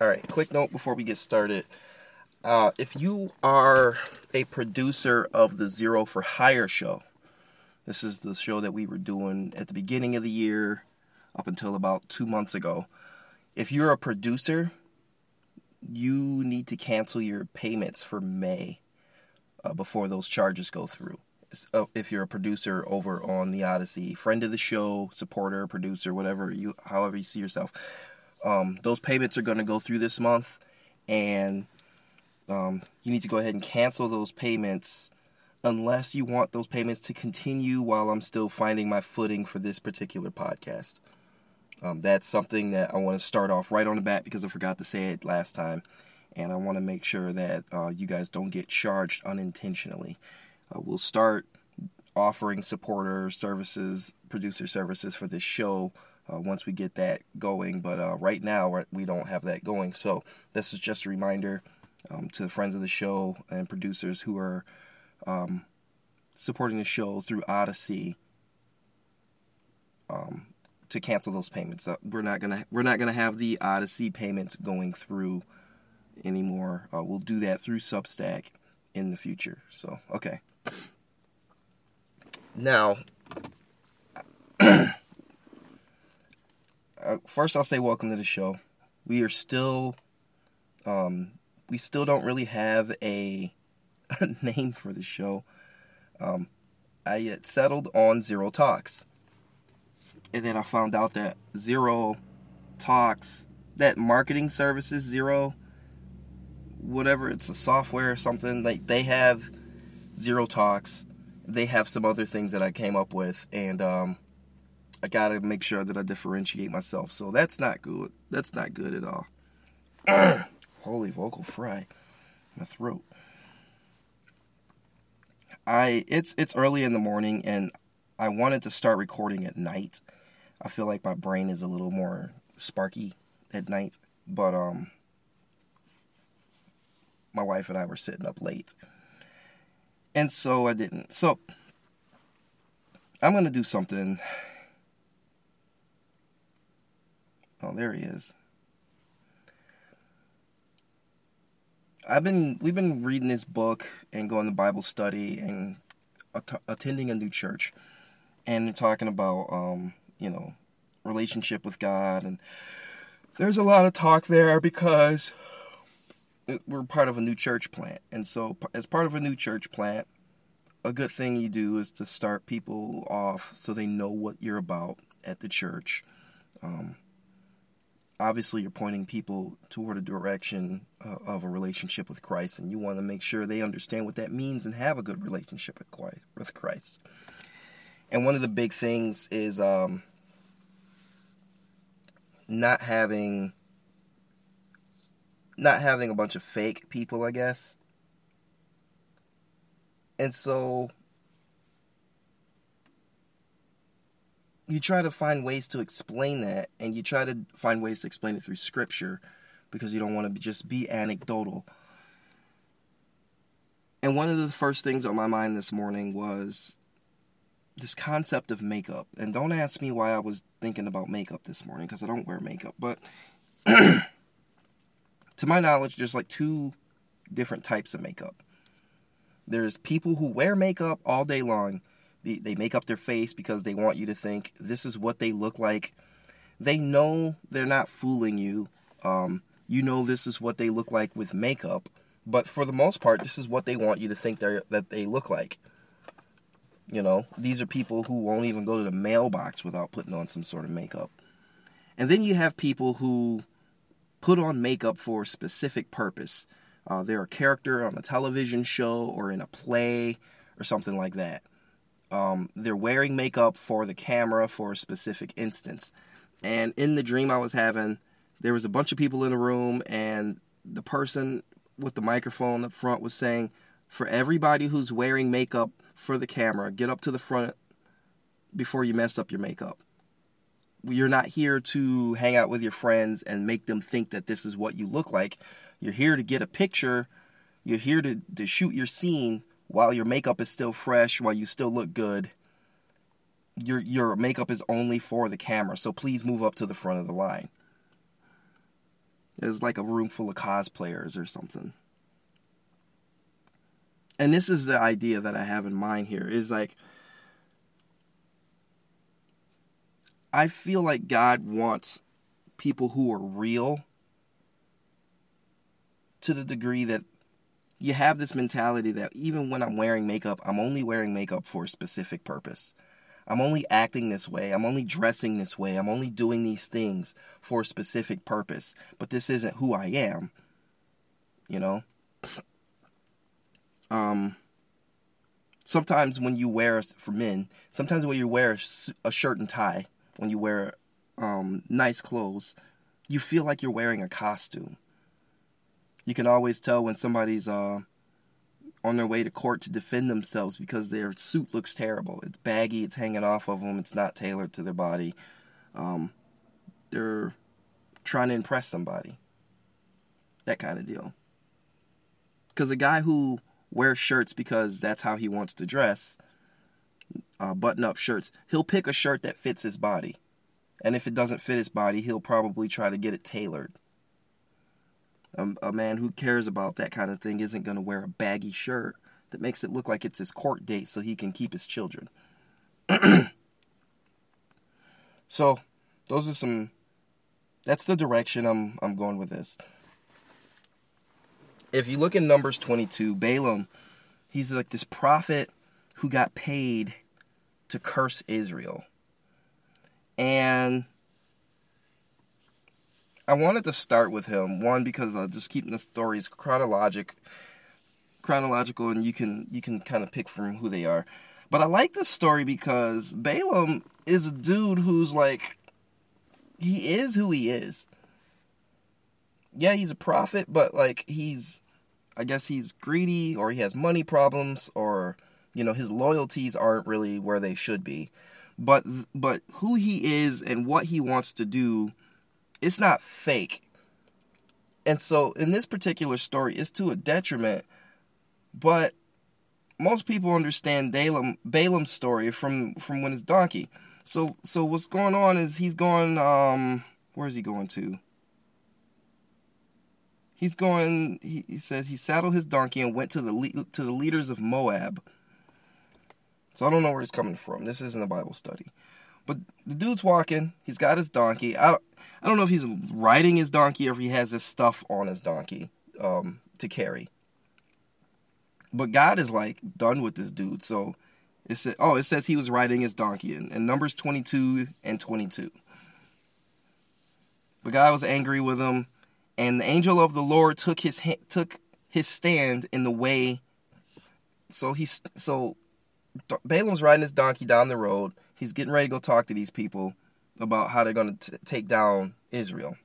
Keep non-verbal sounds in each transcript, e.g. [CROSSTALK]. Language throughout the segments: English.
All right, quick note before we get started. Uh, if you are a producer of the Xero for Hire show, this is the show that we were doing at the beginning of the year up until about two months ago. If you're a producer, you need to cancel your payments for May uh, before those charges go through. Uh, if you're a producer over on the Odysee, friend of the show, supporter, producer, whatever you, however you see yourself, um, those payments are going to go through this month, and um, you need to go ahead and cancel those payments unless you want those payments to continue while I'm still finding my footing for this particular podcast. Um, that's something that I want to start off right on the bat because I forgot to say it last time, and I want to make sure that uh, you guys don't get charged unintentionally. Uh, we'll start offering supporter services, producer services for this show uh, once we get that going. But uh, right now, we don't have that going. So this is just a reminder um, to the friends of the show and producers who are um, supporting the show through Odysee um, to cancel those payments. Uh, we're not gonna we're not gonna have the Odysee payments going through anymore. Uh, we'll do that through Substack in the future. So okay. Now, uh, first I'll say welcome to the show. We are still, um, we still don't really have a, [LAUGHS] a name for the show. Um, I settled on Xero Talks, and then I found out that Xero Talks, that marketing services Xero, whatever it's a software or something like they have Xero Talks. They have some other things that I came up with, and um, I gotta make sure that I differentiate myself. So that's not good. That's not good at all. [CLEARS THROAT] Holy vocal fry, my throat. I it's it's early in the morning and I wanted to start recording at night. I feel like my brain is a little more sparky at night, but um my wife and I were sitting up late. And so I didn't. So I'm going to do something Oh, there he is. I've been we've been reading this book and going to Bible study and att- attending a new church, and talking about um, you know relationship with God, and there's a lot of talk there because we're part of a new church plant, and so as part of a new church plant, a good thing you do is to start people off so they know what you're about at the church. Um, obviously you're pointing people toward a direction uh, of a relationship with Christ, and you want to make sure they understand what that means and have a good relationship with Christ. And one of the big things is um, not having not having a bunch of fake people, I guess. And so you try to find ways to explain that, and you try to find ways to explain it through scripture because you don't want to be, just be anecdotal. And one of the first things on my mind this morning was this concept of makeup. And don't ask me why I was thinking about makeup this morning because I don't wear makeup. But [CLEARS THROAT] to my knowledge, there's like two different types of makeup. There's people who wear makeup all day long they make up their face because they want you to think this is what they look like. They know they're not fooling you. Um, you know this is what they look like with makeup, but for the most part, this is what they want you to think they that they look like. You know, these are people who won't even go to the mailbox without putting on some sort of makeup. And then you have people who put on makeup for a specific purpose. Uh, they're a character on a television show or in a play or something like that. Um, they're wearing makeup for the camera for a specific instance. And in the dream I was having, there was a bunch of people in the room, and the person with the microphone up front was saying, For everybody who's wearing makeup for the camera, get up to the front before you mess up your makeup. You're not here to hang out with your friends and make them think that this is what you look like. You're here to get a picture. You're here to, to shoot your scene while your makeup is still fresh, while you still look good, your your makeup is only for the camera. So please move up to the front of the line. There's like a room full of cosplayers or something. And this is the idea that I have in mind here is like I feel like God wants people who are real to the degree that you have this mentality that even when I'm wearing makeup, I'm only wearing makeup for a specific purpose. I'm only acting this way. I'm only dressing this way. I'm only doing these things for a specific purpose. But this isn't who I am. You know? [SNIFFS] Um sometimes when you wear for men, sometimes when you wear a shirt and tie, when you wear um nice clothes, you feel like you're wearing a costume. You can always tell when somebody's uh on their way to court to defend themselves because their suit looks terrible. It's baggy, it's hanging off of them, it's not tailored to their body. Um, they're trying to impress somebody. That kind of deal. Because a guy who wears shirts because that's how he wants to dress, uh, button up shirts, he'll pick a shirt that fits his body. And if it doesn't fit his body, he'll probably try to get it tailored. A, a man who cares about that kind of thing isn't going to wear a baggy shirt that makes it look like it's his court date so he can keep his children. [CLEARS THROAT] so, those are some that's the direction I'm I'm going with this. If you look in Numbers 22, Balaam, he's like this prophet who got paid to curse Israel. And I wanted to start with him one because uh, just keeping the stories chronologic, chronological, and you can you can kind of pick from who they are. But I like this story because Balaam is a dude who's like, he is who he is. Yeah, he's a prophet, but like he's, I guess he's greedy or he has money problems or you know his loyalties aren't really where they should be. But but who he is and what he wants to do it's not fake. And so in this particular story, it's to a detriment. But most people understand Balaam, Balaam's story from from when it's donkey. So so what's going on is he's going um where is he going to? He's going he, he says he saddled his donkey and went to the to the leaders of Moab. So I don't know where he's coming from. This isn't a Bible study. But the dude's walking. He's got his donkey. I I don't know if he's riding his donkey or if he has this stuff on his donkey um, to carry. But God is like done with this dude. So it said, oh, it says he was riding his donkey in, in Numbers 22 and 22. But God was angry with him, and the angel of the Lord took his took his stand in the way. So he's so Balaam's riding his donkey down the road He's getting ready to go talk to these people about how they're going to take down Israel.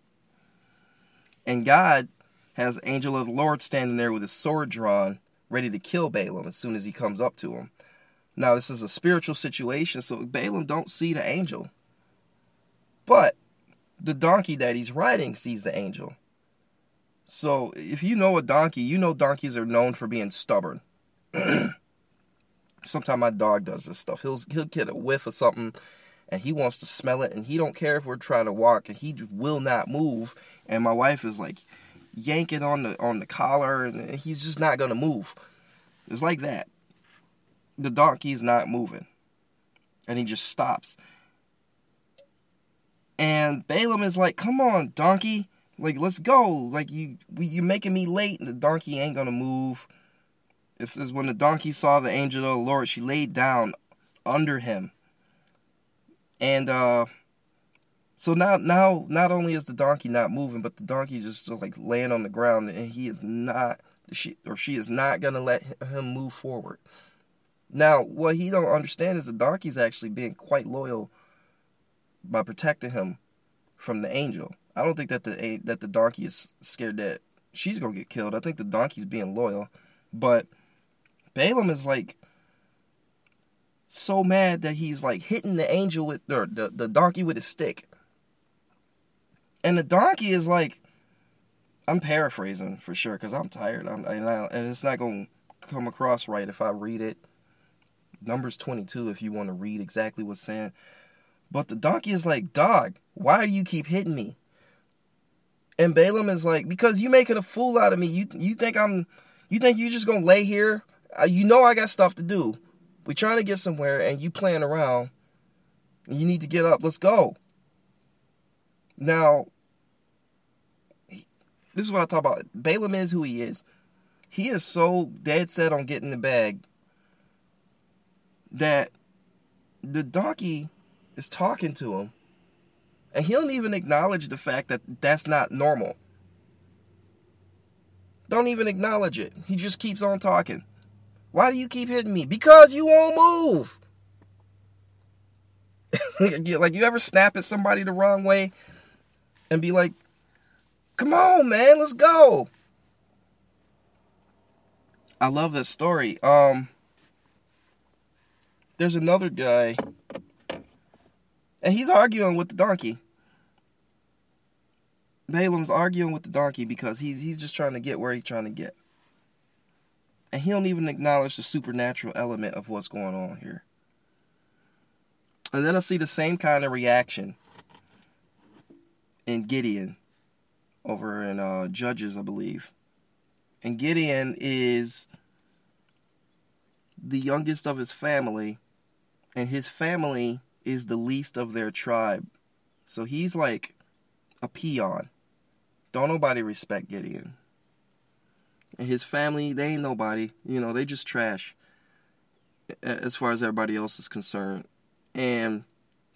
And God has the angel of the Lord standing there with his sword drawn, ready to kill Balaam as soon as he comes up to him. Now this is a spiritual situation, so Balaam don't see the angel. But the donkey that he's riding sees the angel. So if you know a donkey, you know donkeys are known for being stubborn. [CLEARS THROAT] Sometimes my dog does this stuff. He'll he'll get a whiff of something, and he wants to smell it, and he don't care if we're trying to walk, and he will not move. And my wife is like yanking on the on the collar, and he's just not gonna move. It's like that. The donkey's not moving, and he just stops. And Balaam is like, "Come on, donkey! Like, let's go! Like, you you're making me late, and the donkey ain't gonna move." It says, When the donkey saw the angel of the Lord, she laid down under him. And uh so now now not only is the donkey not moving, but the donkey is just like laying on the ground and he is not she or she is not gonna let him move forward. Now, what he don't understand is the donkey's actually being quite loyal by protecting him from the angel. I don't think that the that the donkey is scared that she's gonna get killed. I think the donkey's being loyal, but Balaam is like so mad that he's like hitting the angel with or the, the donkey with his stick. And the donkey is like I'm paraphrasing for sure because I'm tired. I'm, and, I, and it's not going to come across right if I read it. Numbers 22 if you want to read exactly what's saying. But the donkey is like, dog, why do you keep hitting me? And Balaam is like, because you making a fool out of me. You you think I'm, you think you just gonna lay here? Uh, you know I got stuff to do. We're trying to get somewhere, and you playing around. You need to get up. Let's go. Now, this is what I talk about. Balaam is who he is. He is so dead set on getting the bag that the donkey is talking to him and he don't even acknowledge the fact that that's not normal. Don't even acknowledge it. He just keeps on talking. Why do you keep hitting me? Because you won't move. [LAUGHS] like you ever snap at somebody the wrong way and be like, "Come on, man, let's go." I love this story. Um there's another guy and he's arguing with the donkey. Balaam's arguing with the donkey because he's he's just trying to get where he's trying to get. And he don't even acknowledge the supernatural element of what's going on here. And then I see the same kind of reaction in Gideon over in uh, Judges, I believe. And Gideon is the youngest of his family, and his family is the least of their tribe. So he's like a peon. Don't nobody respect Gideon. And his family, they ain't nobody. You know, they just trash as far as everybody else is concerned. And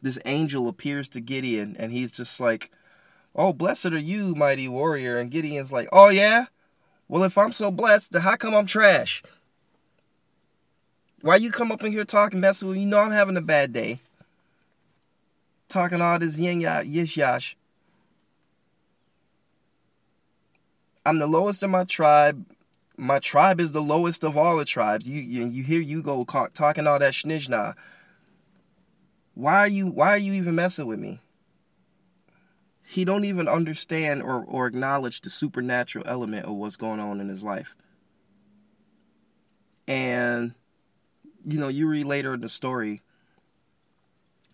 this angel appears to Gideon and he's just like, Oh, blessed are you, mighty warrior. And Gideon's like, Oh, yeah? Well, if I'm so blessed, then how come I'm trash? Why you come up in here talking messing with me? You know I'm having a bad day talking all this yin yah, yish yash. I'm the lowest in my tribe. My tribe is the lowest of all the tribes. You you, you hear you go talking all that shnizna. Why are you why are you even messing with me? He don't even understand or, or acknowledge the supernatural element of what's going on in his life. And you know, you read later in the story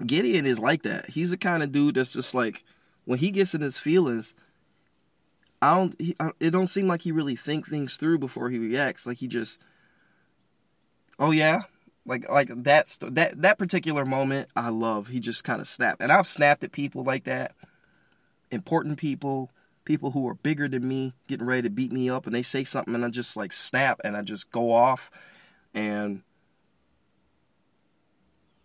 Gideon is like that. He's the kind of dude that's just like when he gets in his feelings. I don't. He, I, it don't seem like he really think things through before he reacts. Like he just, oh yeah, like like that that that particular moment. I love. He just kind of snapped, and I've snapped at people like that. Important people, people who are bigger than me, getting ready to beat me up, and they say something, and I just like snap, and I just go off, and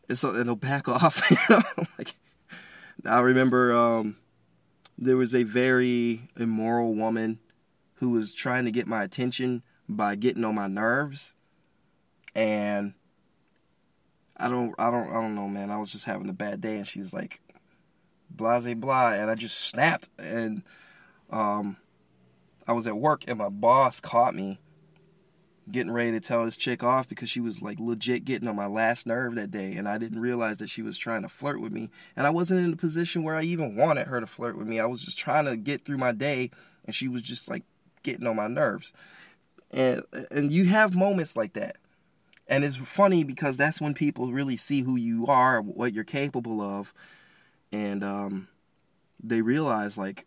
and so it'll back [LAUGHS] off. you know? like, I remember um, there was a very immoral woman who was trying to get my attention by getting on my nerves, and I don't, I don't, I don't know, man. I was just having a bad day, and she's like, "Blase blah," and I just snapped, and um, I was at work, and my boss caught me getting ready to tell this chick off because she was like legit getting on my last nerve that day and I didn't realize that she was trying to flirt with me and I wasn't in a position where I even wanted her to flirt with me. I was just trying to get through my day and she was just like getting on my nerves. And and you have moments like that. And it's funny because that's when people really see who you are, what you're capable of and um they realize like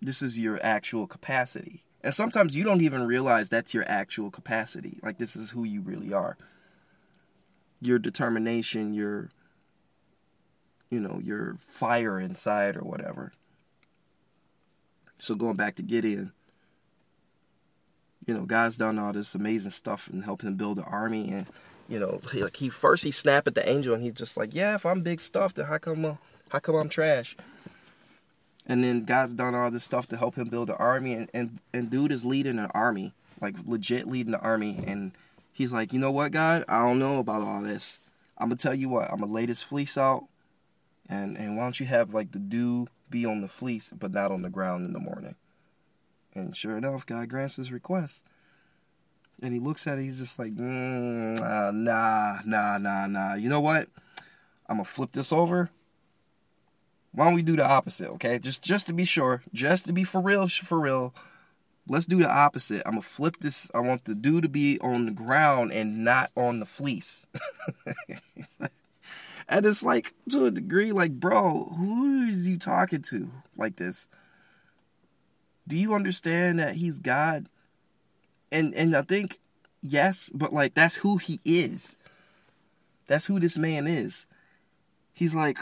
this is your actual capacity and sometimes you don't even realize that's your actual capacity. Like this is who you really are. Your determination, your you know, your fire inside or whatever. So going back to Gideon, you know, God's done all this amazing stuff and helped him build an army and you know, like he first he snapped at the angel and he's just like, yeah, if I'm big stuff, then how come uh, how come I'm trash? And then God's done all this stuff to help him build an army, and and, and dude is leading an army, like legit leading an army, and he's like, you know what, God, I don't know about all this. I'm gonna tell you what, I'm gonna lay this fleece out, and and why don't you have like the dew be on the fleece, but not on the ground in the morning? And sure enough, God grants his request. And he looks at it, he's just like, mm, uh, nah, nah, nah, nah. You know what? I'm gonna flip this over why don't we do the opposite, okay? Just just to be sure, just to be for real, for real. Let's do the opposite. I'm gonna flip this. I want the dew to be on the ground and not on the fleece. [LAUGHS] and it's like to a degree, like, bro, who is you talking to like this? Do you understand that he's God? And and I think yes, but like that's who he is. That's who this man is. He's like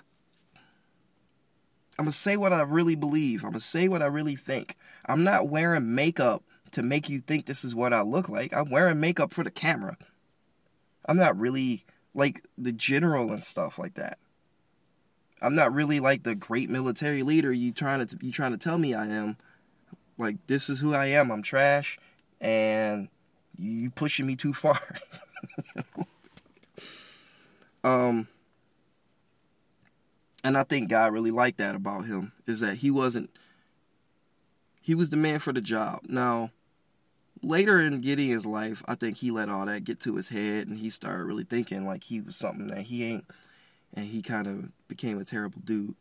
I'm going to say what I really believe. I'm going to say what I really think. I'm not wearing makeup to make you think this is what I look like. I'm wearing makeup for the camera. I'm not really like the general and stuff like that. I'm not really like the great military leader you trying to you trying to tell me I am. Like this is who I am. I'm trash and you pushing me too far. [LAUGHS] um and I think God really liked that about him is that he wasn't he was the man for the job. Now, later in Gideon's life, I think he let all that get to his head and he started really thinking like he was something that he ain't and he kind of became a terrible dude.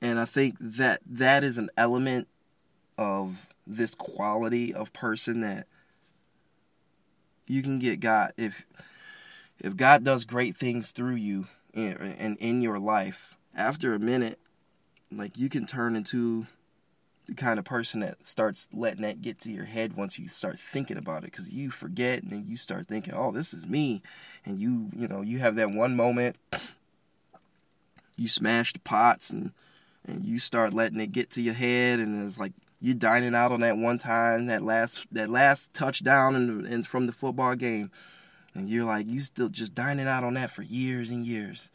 And I think that that is an element of this quality of person that you can get God if if God does great things through you and in, your life after a minute like you can turn into the kind of person that starts letting that get to your head once you start thinking about it because you forget and then you start thinking oh this is me. And you you know you have that one moment you smash the pots and and you start letting it get to your head and it's like you're dining out on that one time that last that last touchdown and and from the football game and you're like you still just dining out on that for years and years.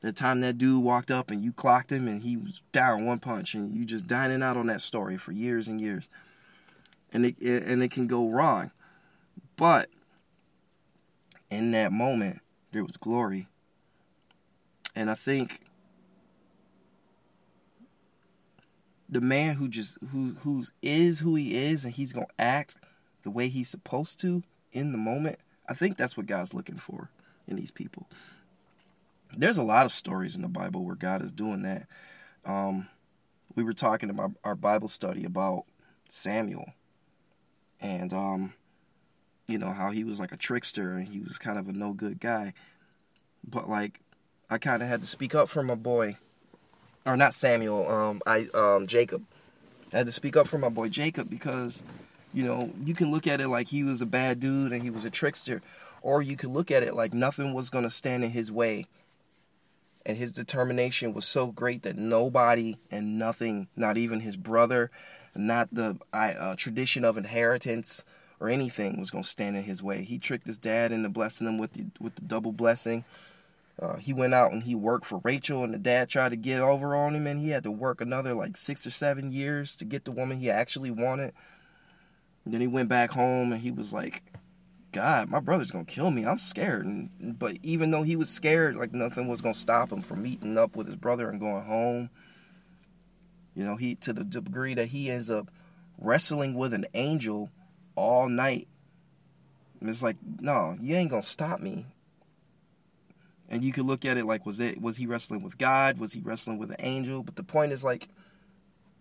The time that dude walked up and you clocked him and he was down one punch and you just dining out on that story for years and years. And it, it and it can go wrong. But in that moment there was glory. And i think the man who just who who is who he is and he's gonna act the way he's supposed to in the moment i think that's what god's looking for in these people there's a lot of stories in the Bible where God is doing that. Um, we were talking about our Bible study about Samuel, and um, you know how he was like a trickster and he was kind of a no good guy. But like, I kind of had to speak up for my boy, or not Samuel. Um, I um Jacob. I had to speak up for my boy Jacob because, you know, you can look at it like he was a bad dude and he was a trickster, or you could look at it like nothing was gonna stand in his way and his determination was so great that nobody and nothing, not even his brother, not the uh, tradition of inheritance or anything, was going to stand in his way. He tricked his dad into blessing him with the with the double blessing. Uh, he went out and he worked for Rachel, and the dad tried to get over on him, and he had to work another like six or seven years to get the woman he actually wanted. Then he went back home, and he was like, God, my brother's gonna kill me. I'm scared. And, but even though he was scared, like nothing was gonna stop him from meeting up with his brother and going home. You know, he to the degree that he ends up wrestling with an angel all night. And it's like, no, you ain't gonna stop me. And you could look at it like, was it was he wrestling with God? Was he wrestling with an angel? But the point is like,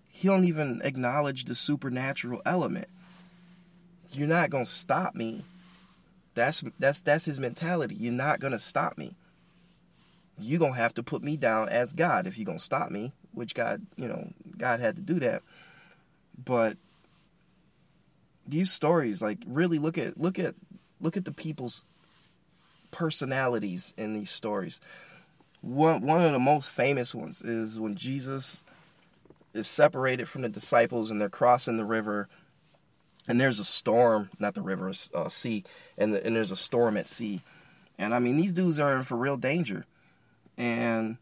he don't even acknowledge the supernatural element. You're not gonna stop me that's that's that's his mentality. You're not gonna stop me. You're gonna have to put me down as God if you're gonna stop me, which God, you know, God had to do that. But these stories, like really look at look at look at the people's personalities in these stories. One one of the most famous ones is when Jesus is separated from the disciples and they're crossing the river and there's a storm, not the river, uh, sea, and the, and there's a storm at sea, and I mean these dudes are in for real danger, and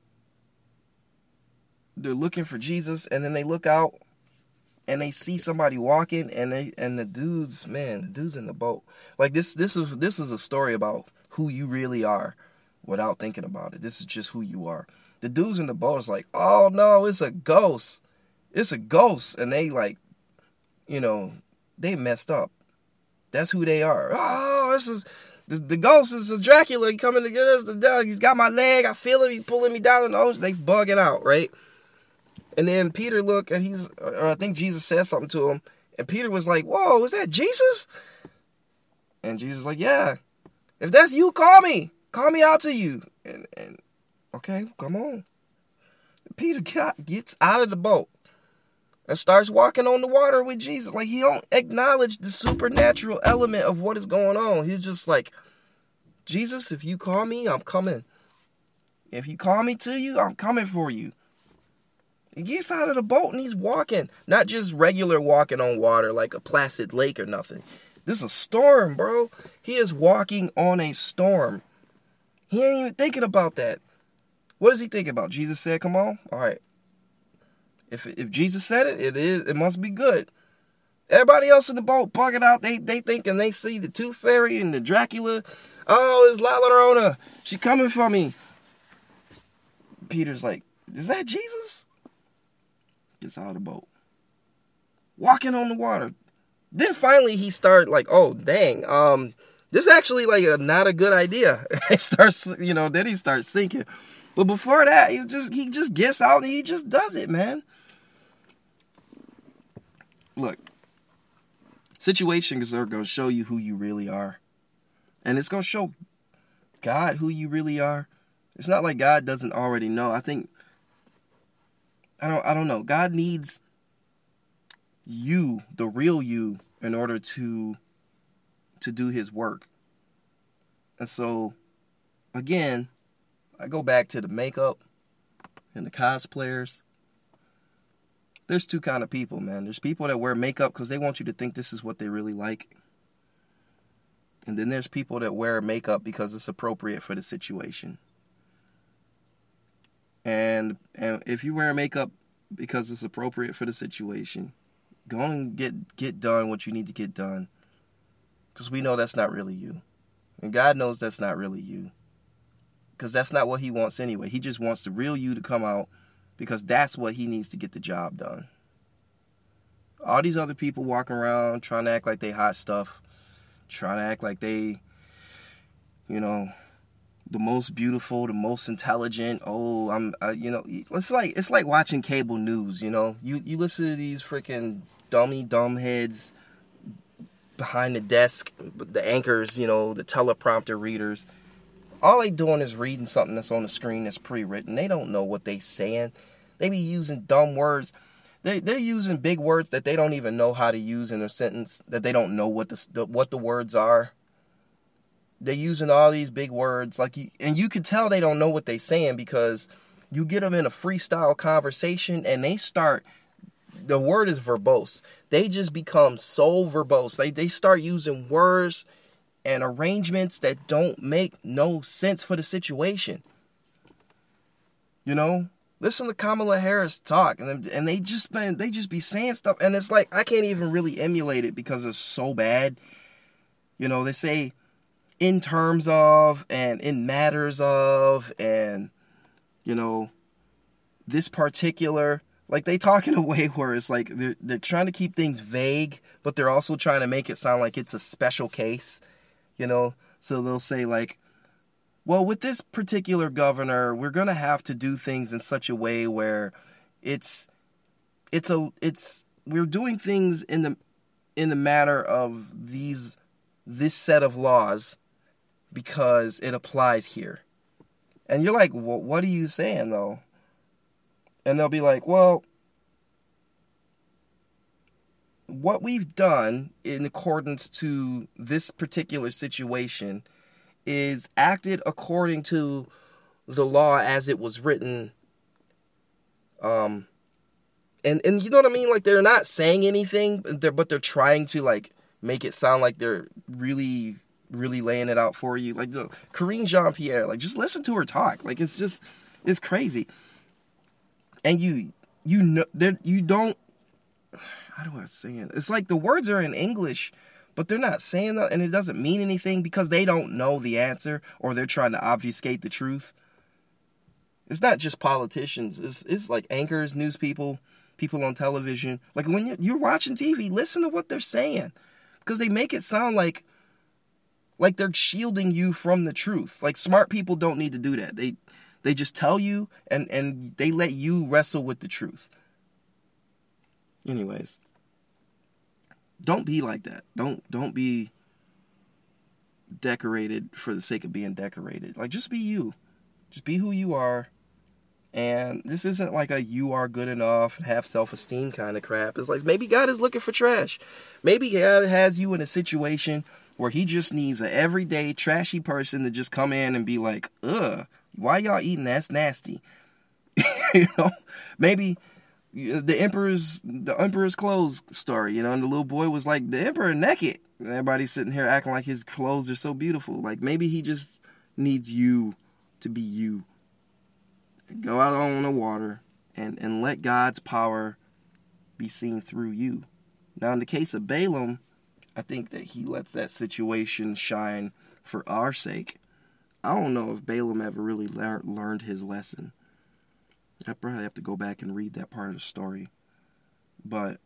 they're looking for Jesus, and then they look out, and they see somebody walking, and they and the dudes, man, the dudes in the boat, like this this is this is a story about who you really are, without thinking about it. This is just who you are. The dudes in the boat is like, oh no, it's a ghost, it's a ghost, and they like, you know, they messed up. That's who they are. Oh, this is the, the ghost is Dracula coming to get us. The dog, he's got my leg. I feel him. He's pulling me down. And oh, they bugging out, right? And then Peter look and he's, or I think Jesus said something to him, and Peter was like, "Whoa, is that Jesus?" And Jesus was like, "Yeah, if that's you, call me. Call me out to you." And and okay, come on. Peter got, gets out of the boat and starts walking on the water with Jesus. Like he don't acknowledge the supernatural element of what is going on. He's just like, Jesus, if you call me, I'm coming. If you call me to you, I'm coming for you. He gets out of the boat and he's walking. Not just regular walking on water like a placid lake or nothing. This is a storm, bro. He is walking on a storm. He ain't even thinking about that. What is he thinking about? Jesus said, "Come on." All right. If if Jesus said it, it is. It must be good. Everybody else in the boat bugging out. They they thinking they see the Tooth Fairy and the Dracula. Oh, it's La Llorona. She coming for me. Peter's like, is that Jesus? Gets out of the boat. Walking on the water. Then finally he started like, oh dang, um, this is actually like a, not a good idea. [LAUGHS] he starts, you know, then he starts sinking. But before that, he just he just gets out and he just does it, man. Look, situations are gonna show you who you really are. And it's gonna show God who you really are. It's not like God doesn't already know. I think I don't I don't know. God needs you, the real you, in order to to do his work. And so again, I go back to the makeup and the cosplayers. There's two kind of people, man. There's people that wear makeup because they want you to think this is what they really like. And then there's people that wear makeup because it's appropriate for the situation. And and if you wear makeup because it's appropriate for the situation, go and get get done what you need to get done. Cuz we know that's not really you. And God knows that's not really you. Cuz that's not what he wants anyway. He just wants the real you to come out because that's what he needs to get the job done. All these other people walking around trying to act like they hot stuff, trying to act like they you know, the most beautiful, the most intelligent. Oh, I'm, uh, you know, it's like it's like watching cable news. You know, you you listen to these freaking dummy dumb heads behind the desk, the anchors, you know, the teleprompter readers. All they doing is reading something that's on the screen that's pre-written. They don't know what they saying. They be using dumb words. They they're using big words that they don't even know how to use in a sentence. That they don't know what the, what the words are they're using all these big words like you, and you can tell they don't know what they're saying because you get them in a freestyle conversation and they start the word is verbose they just become so verbose they, they start using words and arrangements that don't make no sense for the situation. You know? Listen to kamala harris talk and, and they just been they just be saying stuff and it's like i can't even really emulate it because it's so bad. You know they say in terms of and in matters of and you know this particular like they talk in a [LAUGHS] way where it's like they're, they're trying to keep things vague but they're also trying to make it sound like it's a special case you know so they'll say like well with this particular governor we're going to have to do things in such a way where it's it's a it's we're doing things in the in the matter of these this set of laws because it applies here. And you're like, well, what are you saying though? And they'll be like, well, what we've done in accordance to this particular situation is acted according to the law as it was written. Um, and and you know what I mean? Like they're not saying anything, but they're, but they're trying to like make it sound like they're really really laying it out for you. Like the Karine Jean Pierre, like just listen to her talk. Like it's just it's crazy. And you you know there you don't how do I say it? It's like the words are in English, but they're not saying that and it doesn't mean anything because they don't know the answer or they're trying to obfuscate the truth. It's not just politicians. It's it's like anchors, news people, people on television. Like when you're watching TV, listen to what they're saying because they make it sound like like they're shielding you from the truth. Like smart people don't need to do that. They they just tell you and and they let you wrestle with the truth. Anyways, don't be like that. Don't don't be decorated for the sake of being decorated. Like just be you. Just be who you are And this isn't like a you are good enough, have self esteem kind of crap. It's like maybe God is looking for trash. Maybe God has you in a situation where He just needs an everyday trashy person to just come in and be like, ugh, why y'all eating? That's nasty. [LAUGHS] you know, maybe the emperor's the emperor's clothes story. You know, and the little boy was like, the emperor naked. everybody's sitting here acting like his clothes are so beautiful. Like maybe he just needs you to be you Go out on the water and, and let God's power be seen through you. Now, in the case of Balaam, I think that he lets that situation shine for our sake. I don't know if Balaam ever really learned his lesson. I probably have to go back and read that part of the story. But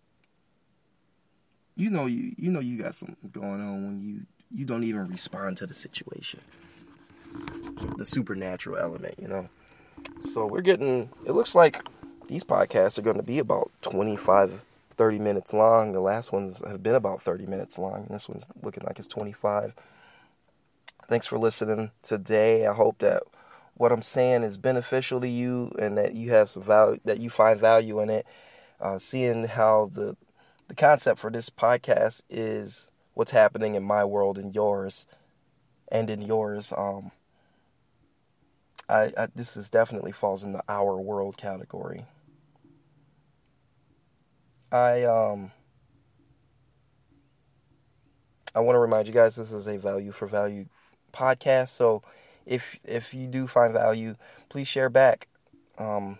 you know you you know you got something going on when you you don't even respond to the situation. The supernatural element, you know. So we're getting, it looks like these podcasts are going to be about 25, 30 minutes long. The last ones have been about 30 minutes long. This one's looking like it's 25. Thanks for listening today. I hope that what I'm saying is beneficial to you and that you have some value, that you find value in it. Uh, seeing how the the concept for this podcast is what's happening in my world and yours, and in yours. Um, I, I this is definitely falls in the our world category. I um I want to remind you guys this is a value for value podcast. So if if you do find value, please share back. Um,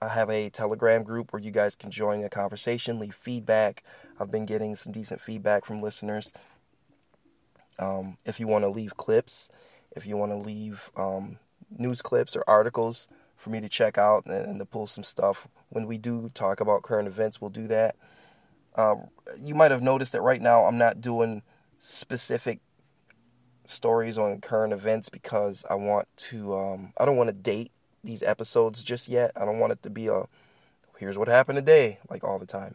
I have a Telegram group where you guys can join a conversation, leave feedback. I've been getting some decent feedback from listeners. Um, if you want to leave clips, if you want to leave um, news clips or articles for me to check out and, and, to pull some stuff. When we do talk about current events, we'll do that. Uh, you might have noticed that right now I'm not doing specific stories on current events because I want to. Um, I don't want to date these episodes just yet. I don't want it to be a here's what happened today like all the time.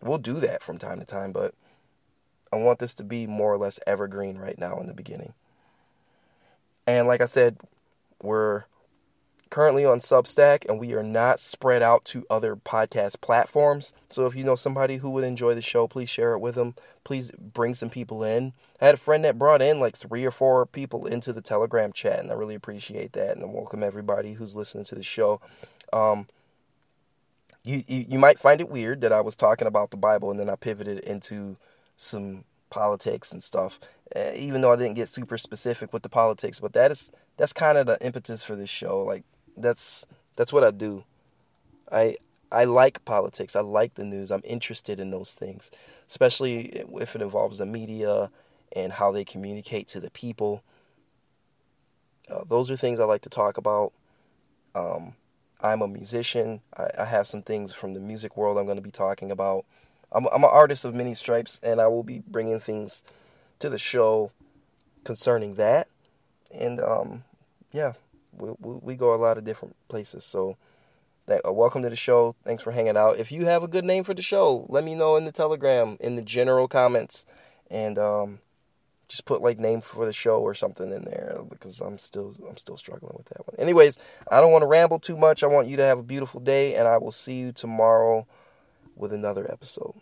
We'll do that from time to time, but I want this to be more or less evergreen right now in the beginning. And like I said, we're currently on Substack and we are not spread out to other podcast platforms. So if you know somebody who would enjoy the show, please share it with them. Please bring some people in. I had a friend that brought in like three or four people into the Telegram chat, and I really appreciate that. And I welcome everybody who's listening to the show. Um, you, you you might find it weird that I was talking about the Bible and then I pivoted into some politics and stuff. Uh, even though I didn't get super specific with the politics, but that is that's kind of the impetus for this show. Like that's that's what I do. I I like politics. I like the news. I'm interested in those things, especially if it involves the media and how they communicate to the people. Uh, those are things I like to talk about. Um, I'm a musician. I, I, have some things from the music world I'm going to be talking about. I'm, I'm an artist of many stripes, and I will be bringing things to the show concerning that. And um, yeah, we, we, go a lot of different places. So, that, uh, welcome to the show. Thanks for hanging out. If you have a good name for the show, let me know in the Telegram, in the general comments, and um, just put like name for the show or something in there because I'm still I'm still struggling with that one. Anyways, I don't want to ramble too much. I want you to have a beautiful day, and I will see you tomorrow with another episode.